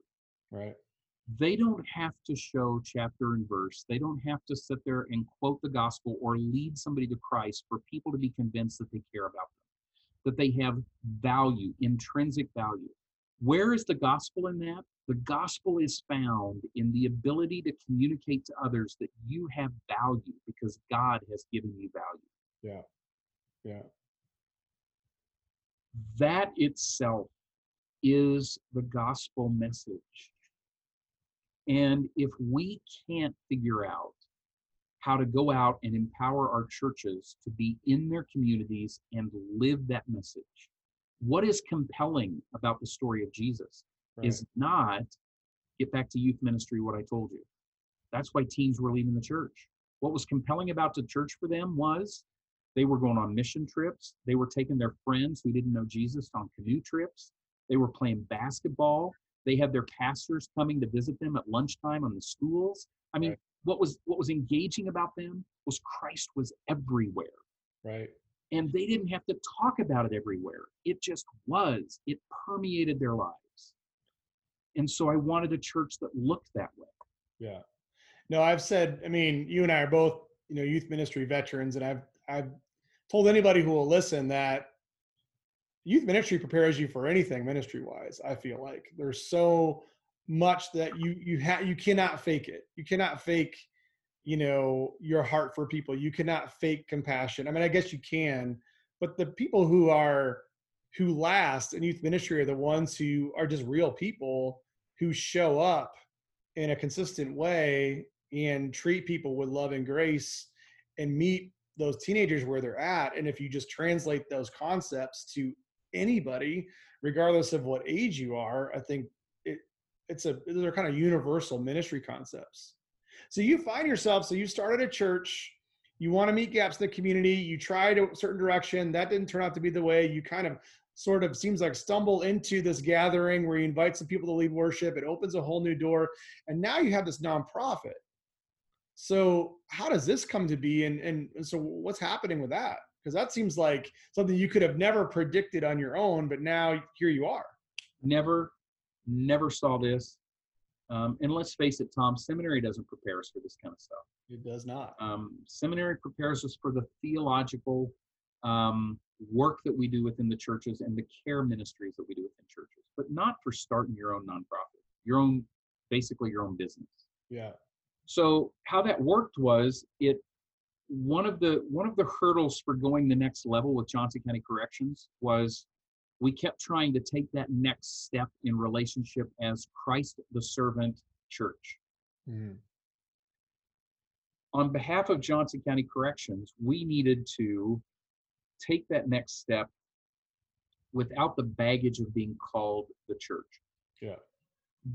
Right they don't have to show chapter and verse. They don't have to sit there and quote the gospel or lead somebody to Christ for people to be convinced that they care about them, that they have value, intrinsic value. Where is the gospel in that? The gospel is found in the ability to communicate to others that you have value because God has given you value. Yeah. Yeah. That itself is the gospel message and if we can't figure out how to go out and empower our churches to be in their communities and live that message, what is compelling about the story of Jesus right. is not get back to youth ministry, what I told you. That's why teens were leaving the church. What was compelling about the church for them was they were going on mission trips. They were taking their friends who didn't know Jesus on canoe trips. They were playing basketball. They had their pastors coming to visit them at lunchtime on the schools. I mean, right. what was what was engaging about them was Christ was everywhere. Right. And they didn't have to talk about it everywhere. It just was. It permeated their lives. And so I wanted a church that looked that way. Yeah. No, I've said, I mean, you and I are both, you know, youth ministry veterans, and I've I've told anybody who will listen that youth ministry prepares you for anything ministry wise i feel like. There's so much that you you have you cannot fake it. You cannot fake you know your heart for people. You cannot fake compassion. I mean i guess you can but the people who are who last in youth ministry are the ones who are just real people who show up in a consistent way and treat people with love and grace and meet those teenagers where they're at. And if you just translate those concepts to anybody, regardless of what age you are. I think it it's a they're kind of universal ministry concepts. So you find yourself, so you started a church, you want to meet gaps in the community, you tried a certain direction, that didn't turn out to be the way. You kind of sort of seems like stumble into this gathering where you invite some people to lead worship. It opens a whole new door. And now you have this nonprofit. So how does this come to be? And, and so what's happening with that? Because that seems like something you could have never predicted on your own but now here you are. Never never saw this. Um, and let's face it tom seminary doesn't prepare us for this kind of stuff. It does not. Um, seminary prepares us for the theological um, work that we do within the churches and the care ministries that we do within churches but not for starting your own nonprofit your own basically your own business. Yeah. So how that worked was it one of the one of the hurdles for going the next level with Johnson County Corrections was we kept trying to take that next step in relationship as Christ the servant church. Mm-hmm. On behalf of Johnson County Corrections, we needed to take that next step without the baggage of being called the church. Yeah.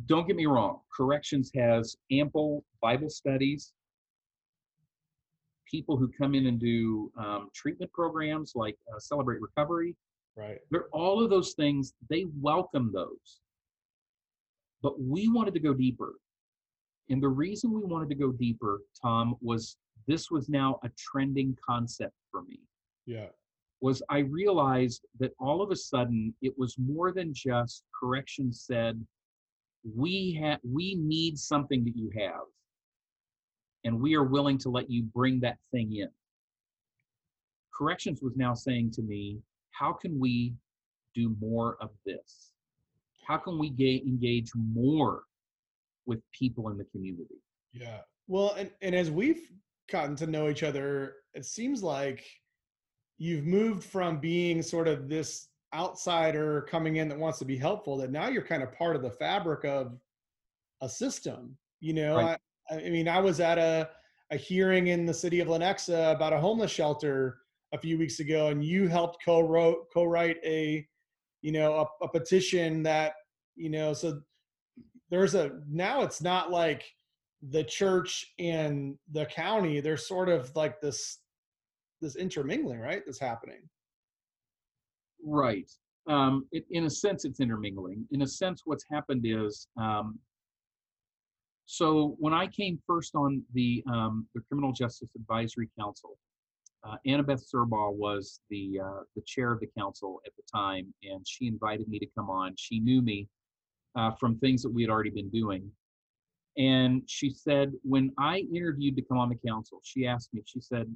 Don't get me wrong, Corrections has ample Bible studies people who come in and do um, treatment programs like uh, Celebrate Recovery. Right. They're all of those things. They welcome those. But we wanted to go deeper. And the reason we wanted to go deeper, Tom, was this was now a trending concept for me. Yeah. Was I realized that all of a sudden it was more than just correction said, we have we need something that you have and we are willing to let you bring that thing in. Corrections was now saying to me, how can we do more of this? How can we ga- engage more with people in the community? Yeah. Well, and, and as we've gotten to know each other, it seems like you've moved from being sort of this outsider coming in that wants to be helpful that now you're kind of part of the fabric of a system you know Right. I, mean i was at a, a hearing in the city of lenexa about a homeless shelter a few weeks ago and you helped co-wrote co-write a you know a, a petition that you know so there's a now it's not like the church and the county there's sort of like this this intermingling right that's happening Right. Um, it, in a sense, it's intermingling. In a sense, what's happened is, um, so when I came first on the um, the Criminal Justice Advisory Council, uh, Annabeth Serbaugh was the uh, the chair of the council at the time, and she invited me to come on. She knew me uh, from things that we had already been doing, and she said when I interviewed to come on the council, she asked me. She said,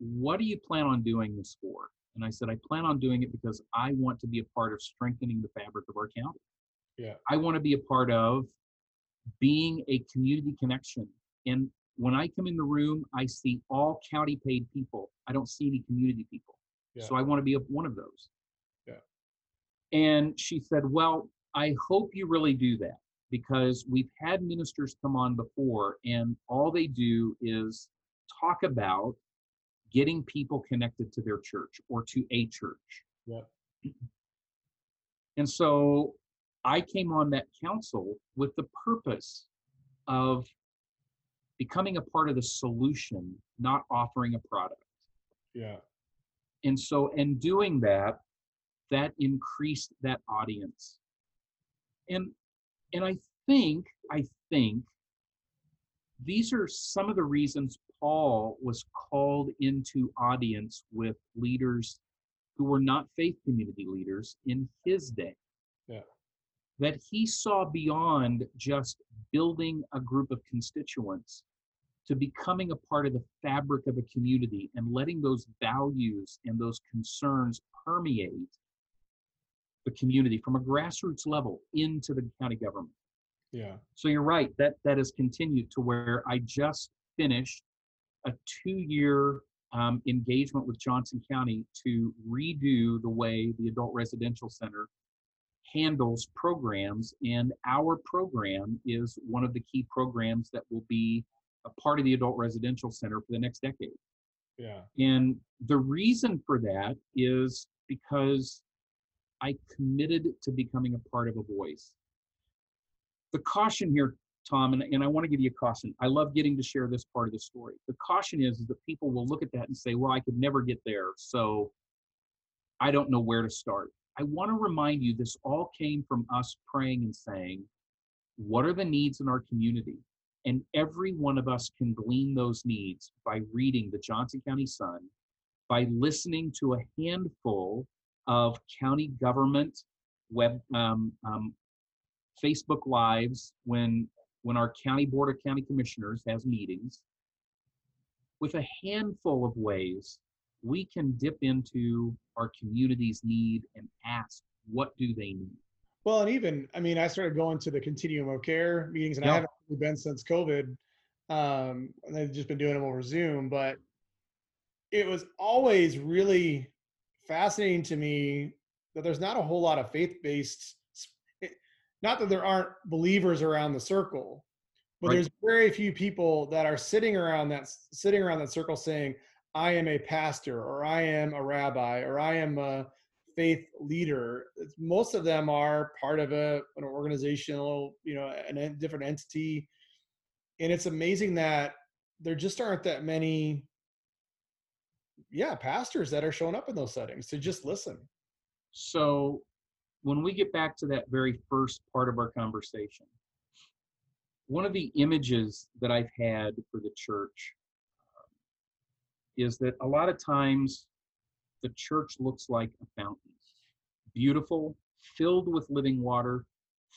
"What do you plan on doing this for?" And I said, I plan on doing it because I want to be a part of strengthening the fabric of our county. Yeah. I want to be a part of being a community connection. And when I come in the room, I see all county paid people. I don't see any community people. Yeah. So I want to be one of those. Yeah. And she said, Well, I hope you really do that because we've had ministers come on before and all they do is talk about getting people connected to their church or to a church. Yep. And so I came on that council with the purpose of becoming a part of the solution, not offering a product. yeah And so, in doing that, that increased that audience. And and I think, I think these are some of the reasons Paul was called into audience with leaders who were not faith community leaders in his day. That he saw beyond just building a group of constituents to becoming a part of the fabric of a community and letting those values and those concerns permeate the community from a grassroots level into the county government. yeah So you're right, that that has continued to where I just finished a two-year um, engagement with Johnson County to redo the way the adult residential center handles programs, and our program is one of the key programs that will be a part of the adult residential center for the next decade. yeah And the reason for that is because I committed to becoming a part of a voice. The caution here, Tom, and, and I want to give you a caution. I love getting to share this part of the story. The caution is, is that people will look at that and say, well, I could never get there. So I don't know where to start. I want to remind you this all came from us praying and saying, what are the needs in our community? And every one of us can glean those needs by reading the Johnson County Sun, by listening to a handful of county government web um, um, Facebook lives when when our county board of county commissioners has meetings. With a handful of ways, we can dip into our community's need and ask, what do they need? Well, and even I mean, I started going to the continuum of care meetings, and I haven't really been since COVID. Um, and I've just been doing them over Zoom, but it was always really fascinating to me that there's not a whole lot of faith-based. Not that there aren't believers around the circle, but Right. there's very few people that are sitting around that sitting around that circle saying, "I am a pastor," or "I am a rabbi," or "I am a faith leader. It's, most of them are part of a an organizational, you know, an en- different entity, and it's amazing that there just aren't that many, yeah, pastors that are showing up in those settings to just listen. So when we get back to that very first part of our conversation, one of the images that I've had for the church is that a lot of times the church looks like a fountain, beautiful, filled with living water,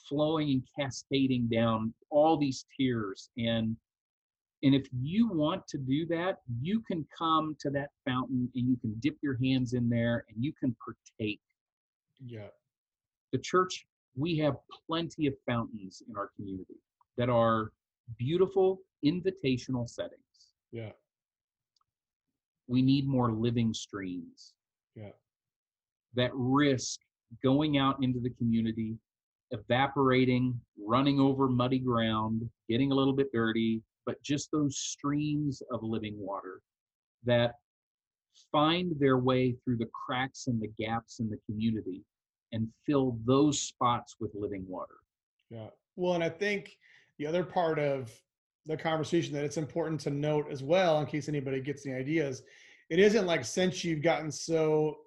flowing and cascading down all these tiers. And and if you want to do that, you can come to that fountain and you can dip your hands in there and you can partake Yeah, the church, we have plenty of fountains in our community that are beautiful invitational settings. yeah, We need more living streams yeah, that risk going out into the community, evaporating, running over muddy ground, getting a little bit dirty, but just those streams of living water that find their way through the cracks and the gaps in the community and fill those spots with living water. Yeah. Well, and I think the other part of the conversation that it's important to note as well, in case anybody gets any ideas, it isn't like since you've gotten so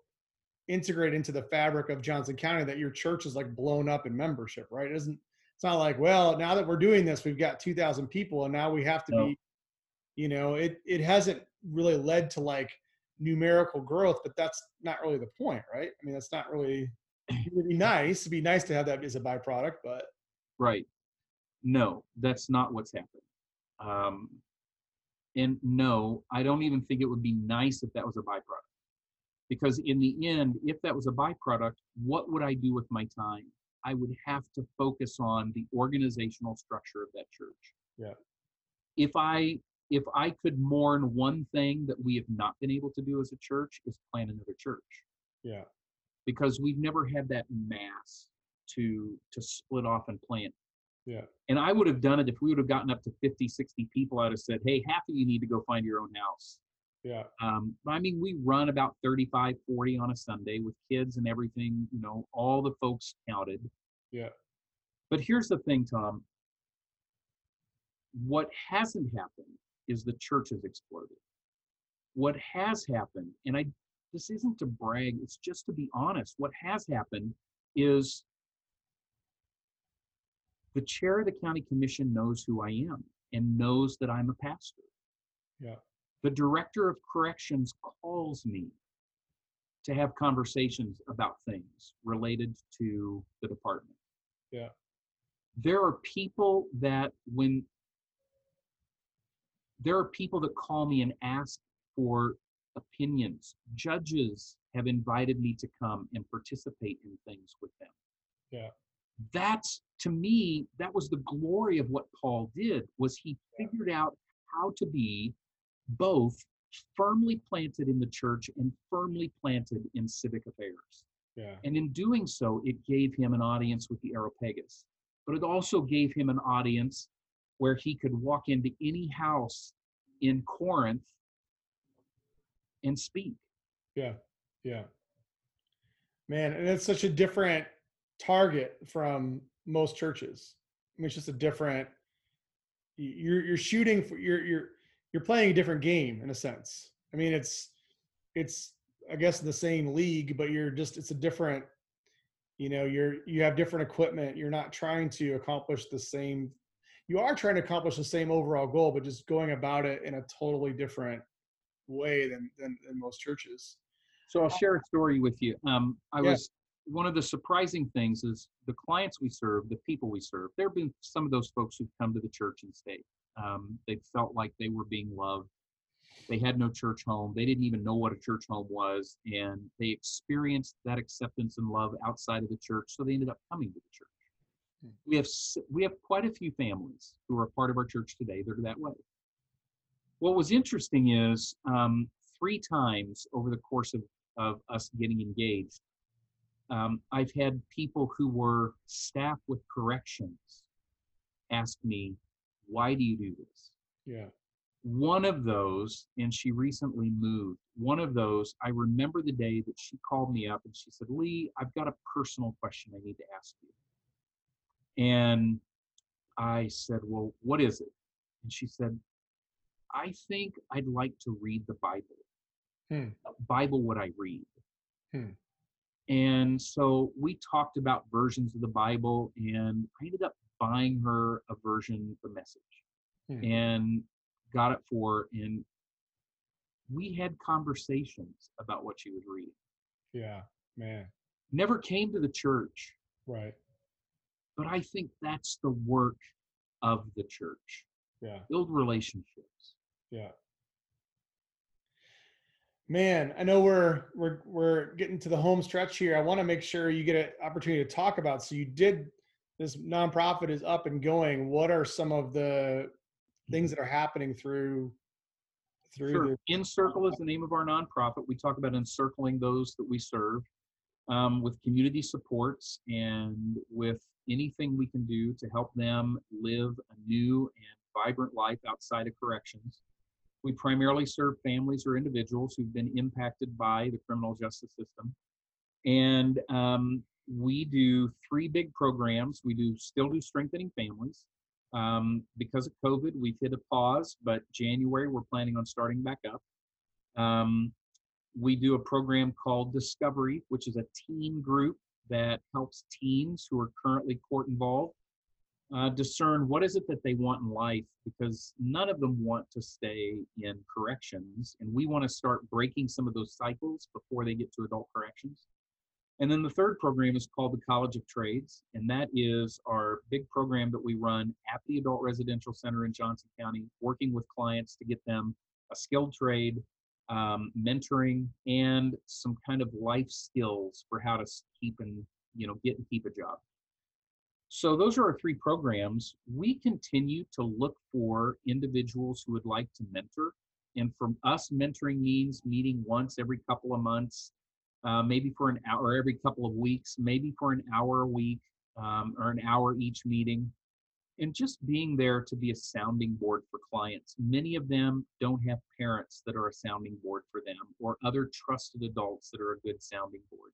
integrated into the fabric of Johnson County that your church is like blown up in membership, right? It isn't it's not like, well, now that we're doing this, we've got 2000 people and now we have to no. be you know, it it hasn't really led to like numerical growth, but that's not really the point, right? I mean, that's not really it would be nice. It'd be nice to have that as a byproduct, but right. No, that's not what's happened. Um, and no, I don't even think it would be nice if that was a byproduct. Because in the end, if that was a byproduct, what would I do with my time? I would have to focus on the organizational structure of that church. Yeah. If I if I could mourn one thing that we have not been able to do as a church is plant another church. Yeah. Because we've never had that mass to to split off and plant. Yeah. And I would have done it if we would have gotten up to 50, 60 people. I'd have said, hey, half of you need to go find your own house. Yeah. Um, I mean, we run about 35, 40 on a Sunday with kids and everything, you know, all the folks counted. Yeah. But here's the thing, Tom. What hasn't happened is the church has exploded. What has happened, and I this isn't to brag, it's just to be honest. What has happened is the chair of the county commission knows who I am and knows that I'm a pastor. Yeah. The director of corrections calls me to have conversations about things related to the department. Yeah. There are people that when there are people that call me and ask for opinions. Judges have invited me to come and participate in things with them. Yeah. That's to me, that was the glory of what Paul did was he figured out how to be both firmly planted in the church and firmly planted in civic affairs. Yeah. And in doing so, it gave him an audience with the Areopagus, but it also gave him an audience where he could walk into any house in Corinth and speak. Yeah, yeah. Man, and it's such a different target from most churches. I mean, it's just a different. You're you're shooting for you're you're you're playing a different game in a sense. I mean, it's it's I guess the same league, but you're just it's a different. You know, you're you have different equipment. You're not trying to accomplish the same. You are trying to accomplish the same overall goal, but just going about it in a totally different way than than, than most churches. So I'll share a story with you. Um, I yeah. was one of the surprising things is the clients we serve, the people we serve. There have been some of those folks who've come to the church and stayed. Um, they felt like they were being loved. They had no church home. They didn't even know what a church home was, and they experienced that acceptance and love outside of the church. So they ended up coming to the church. Hmm. We have we have quite a few families who are a part of our church today that are that way. What was interesting is um, three times over the course of, of us getting engaged, um, I've had people who were staff with corrections ask me, why do you do this? Yeah. One of those, and she recently moved, one of those, I remember the day that she called me up and she said, Lee, I've got a personal question I need to ask you. And I said, Well, what is it? And she said, I think I'd like to read the Bible. Hmm. Bible, what I read. Hmm. And so we talked about versions of the Bible, and I ended up buying her a version of the message hmm. and got it for her. And we had conversations about what she was reading. Yeah, man. Never came to the church. Right. But I think that's the work of the church. Yeah. Build relationships. Yeah man i know we're we're we're getting to the home stretch here i want to make sure you get an opportunity to talk about so you did this nonprofit is up and going what are some of the things that are happening through through sure. the- Ncircle is the name of our nonprofit we talk about encircling those that we serve um, with community supports and with anything we can do to help them live a new and vibrant life outside of corrections. We primarily serve families or individuals who've been impacted by the criminal justice system. And um, we do three big programs. We do still do strengthening families. Um, because of COVID, we've hit a pause, but January we're planning on starting back up. Um, we do a program called Discovery, which is a teen group that helps teens who are currently court involved uh, discern what is it that they want in life because none of them want to stay in corrections and we want to start breaking some of those cycles before they get to adult corrections. And then the third program is called the college of trades and that is our big program that we run at the adult residential center in johnson county working with clients to get them a skilled trade um, mentoring and some kind of life skills for how to keep and you know get and keep a job so those are our three programs we continue to look for individuals who would like to mentor and from us mentoring means meeting once every couple of months uh, maybe for an hour every couple of weeks maybe for an hour a week um, or an hour each meeting and just being there to be a sounding board for clients. Many of them don't have parents that are a sounding board for them or other trusted adults that are a good sounding board.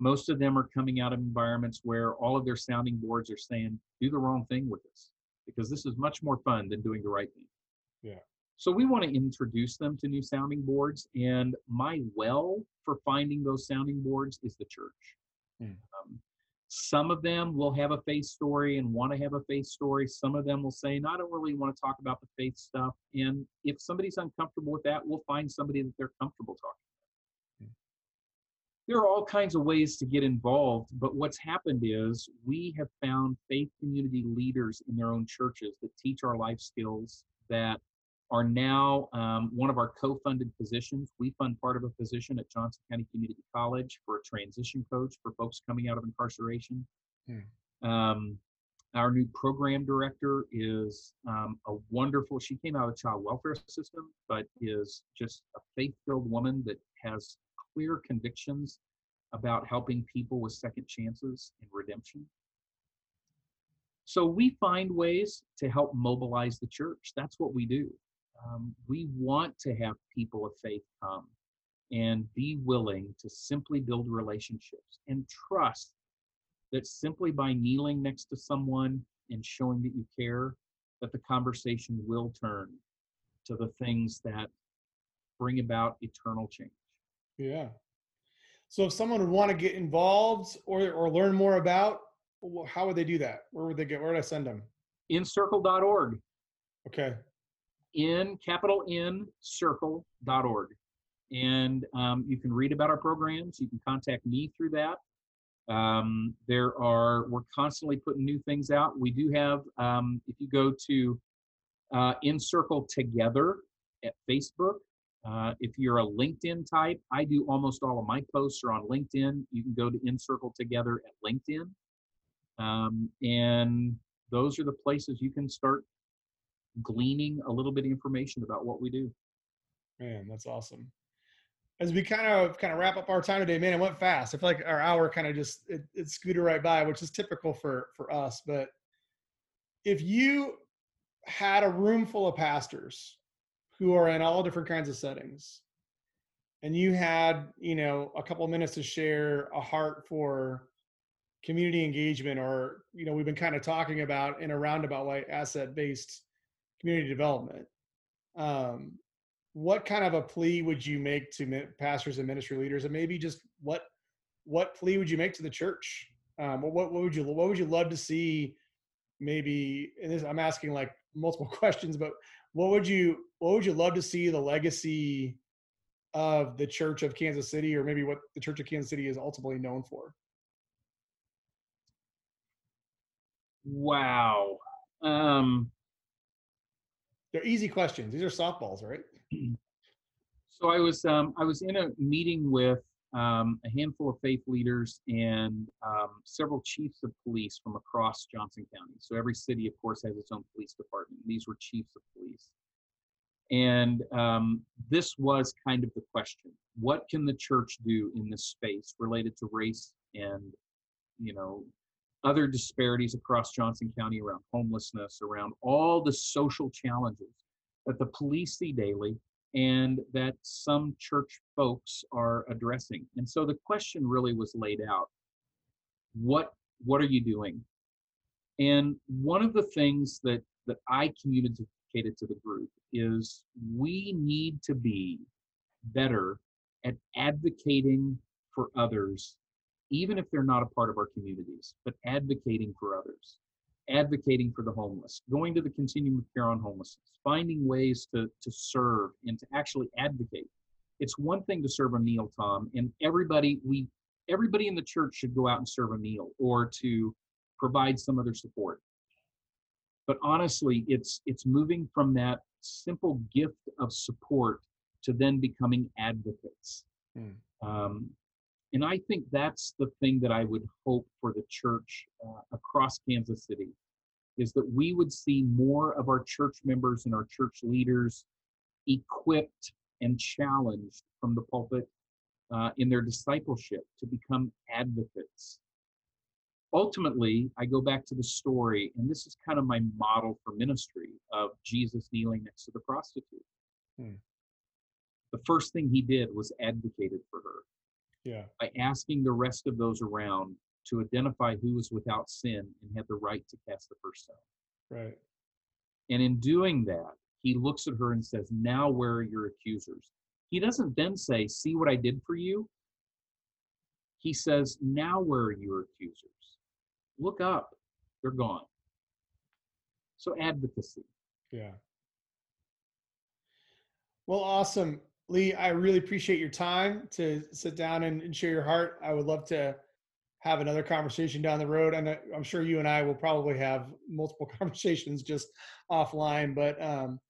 Most of them are coming out of environments where all of their sounding boards are saying, do the wrong thing with this because this is much more fun than doing the right thing. Yeah. So we want to introduce them to new sounding boards. And my well for finding those sounding boards is the church. Hmm. Um, some of them will have a faith story and want to have a faith story. Some of them will say, no, I don't really want to talk about the faith stuff. And if somebody's uncomfortable with that, we'll find somebody that they're comfortable talking. There are all kinds of ways to get involved, but what's happened is we have found faith community leaders in their own churches that teach our life skills that are now um, one of our co-funded positions. We fund part of a position at Johnson County Community College for a transition coach for folks coming out of incarceration. Hmm. Um, our new program director is um, a wonderful, she came out of the child welfare system, but is just a faith-filled woman that has clear convictions about helping people with second chances and redemption. So we find ways to help mobilize the church. That's what we do um, we want to have people of faith come and be willing to simply build relationships and trust that simply by kneeling next to someone and showing that you care that the conversation will turn to the things that bring about eternal change yeah so if someone would want to get involved or, or learn more about how would they do that where would they get where would i send them ncircle.org okay in capital N circle.org. And um, you can read about our programs. You can contact me through that. Um, there are, we're constantly putting new things out. We do have, um, if you go to uh, Ncircle Together at Facebook, uh, if you're a LinkedIn type, I do almost all of my posts are on LinkedIn. You can go to Ncircle Together at LinkedIn. Um, and those are the places you can start gleaning a little bit of information about what we do. Man, that's awesome. As we kind of kind of wrap up our time today, man, it went fast. I feel like our hour kind of just it, it scooted right by, which is typical for for us. But if you had a room full of pastors who are in all different kinds of settings, and you had you know a couple minutes to share a heart for community engagement or you know we've been kind of talking about in a roundabout way asset based community development. Um, what kind of a plea would you make to pastors and ministry leaders, and maybe just what what plea would you make to the church? Um, what, what would you what would you love to see? Maybe, and this, I'm asking like multiple questions, but what would you what would you love to see the legacy of the Church of Kansas City, or maybe what the Church of Kansas City is ultimately known for? Wow. Um, they're easy questions. These are softballs, right? So I was um, I was in a meeting with um, a handful of faith leaders and um, several chiefs of police from across Johnson County. So every city, of course, has its own police department. These were chiefs of police, and um, this was kind of the question. what can the church do in this space related to race and you know other disparities across johnson county around homelessness around all the social challenges that the police see daily and that some church folks are addressing. And so the question really was laid out. What what are you doing? And one of the things that that i communicated to the group is we need to be better at advocating for others, even if they're not a part of our communities, but advocating for others, advocating for the homeless, going to the continuum of care on homelessness, finding ways to, to serve and to actually advocate. It's one thing to serve a meal, Tom, and everybody we everybody in the church should go out and serve a meal or to provide some other support. But honestly, it's it's moving from that simple gift of support to then becoming advocates. Mm. Um, and I think that's the thing that I would hope for the church uh, across Kansas City is that we would see more of our church members and our church leaders equipped and challenged from the pulpit uh, in their discipleship to become advocates. Ultimately, I go back to the story, and this is kind of my model for ministry of Jesus kneeling next to the prostitute. Hmm the first thing he did was advocated for her. Yeah. By asking the rest of those around to identify who was without sin and had the right to cast the first stone. Right. And in doing that, he looks at her and says, Now where are your accusers? He doesn't then say, See what I did for you. He says, Now where are your accusers? Look up. They're gone. So advocacy. Yeah. Well, awesome. Lee, I really appreciate your time to sit down and, and, share your heart. I would love to have another conversation down the road, and I'm sure you and I will probably have multiple conversations just offline. But um,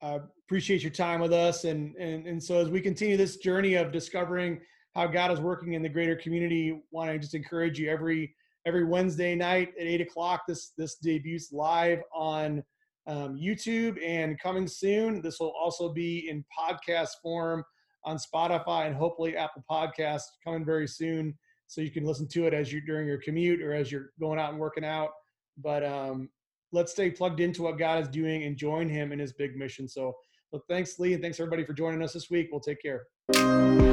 I appreciate your time with us, and and and so as we continue this journey of discovering how God is working in the greater community, want to just encourage you every every Wednesday night at eight o'clock. This this debuts live on um, YouTube and coming soon. This will also be in podcast form on Spotify and hopefully Apple Podcasts coming very soon. So you can listen to it as you're during your commute or as you're going out and working out. But um, let's stay plugged into what God is doing and join Him in His big mission. So, thanks, Lee, and thanks everybody for joining us this week. We'll take care.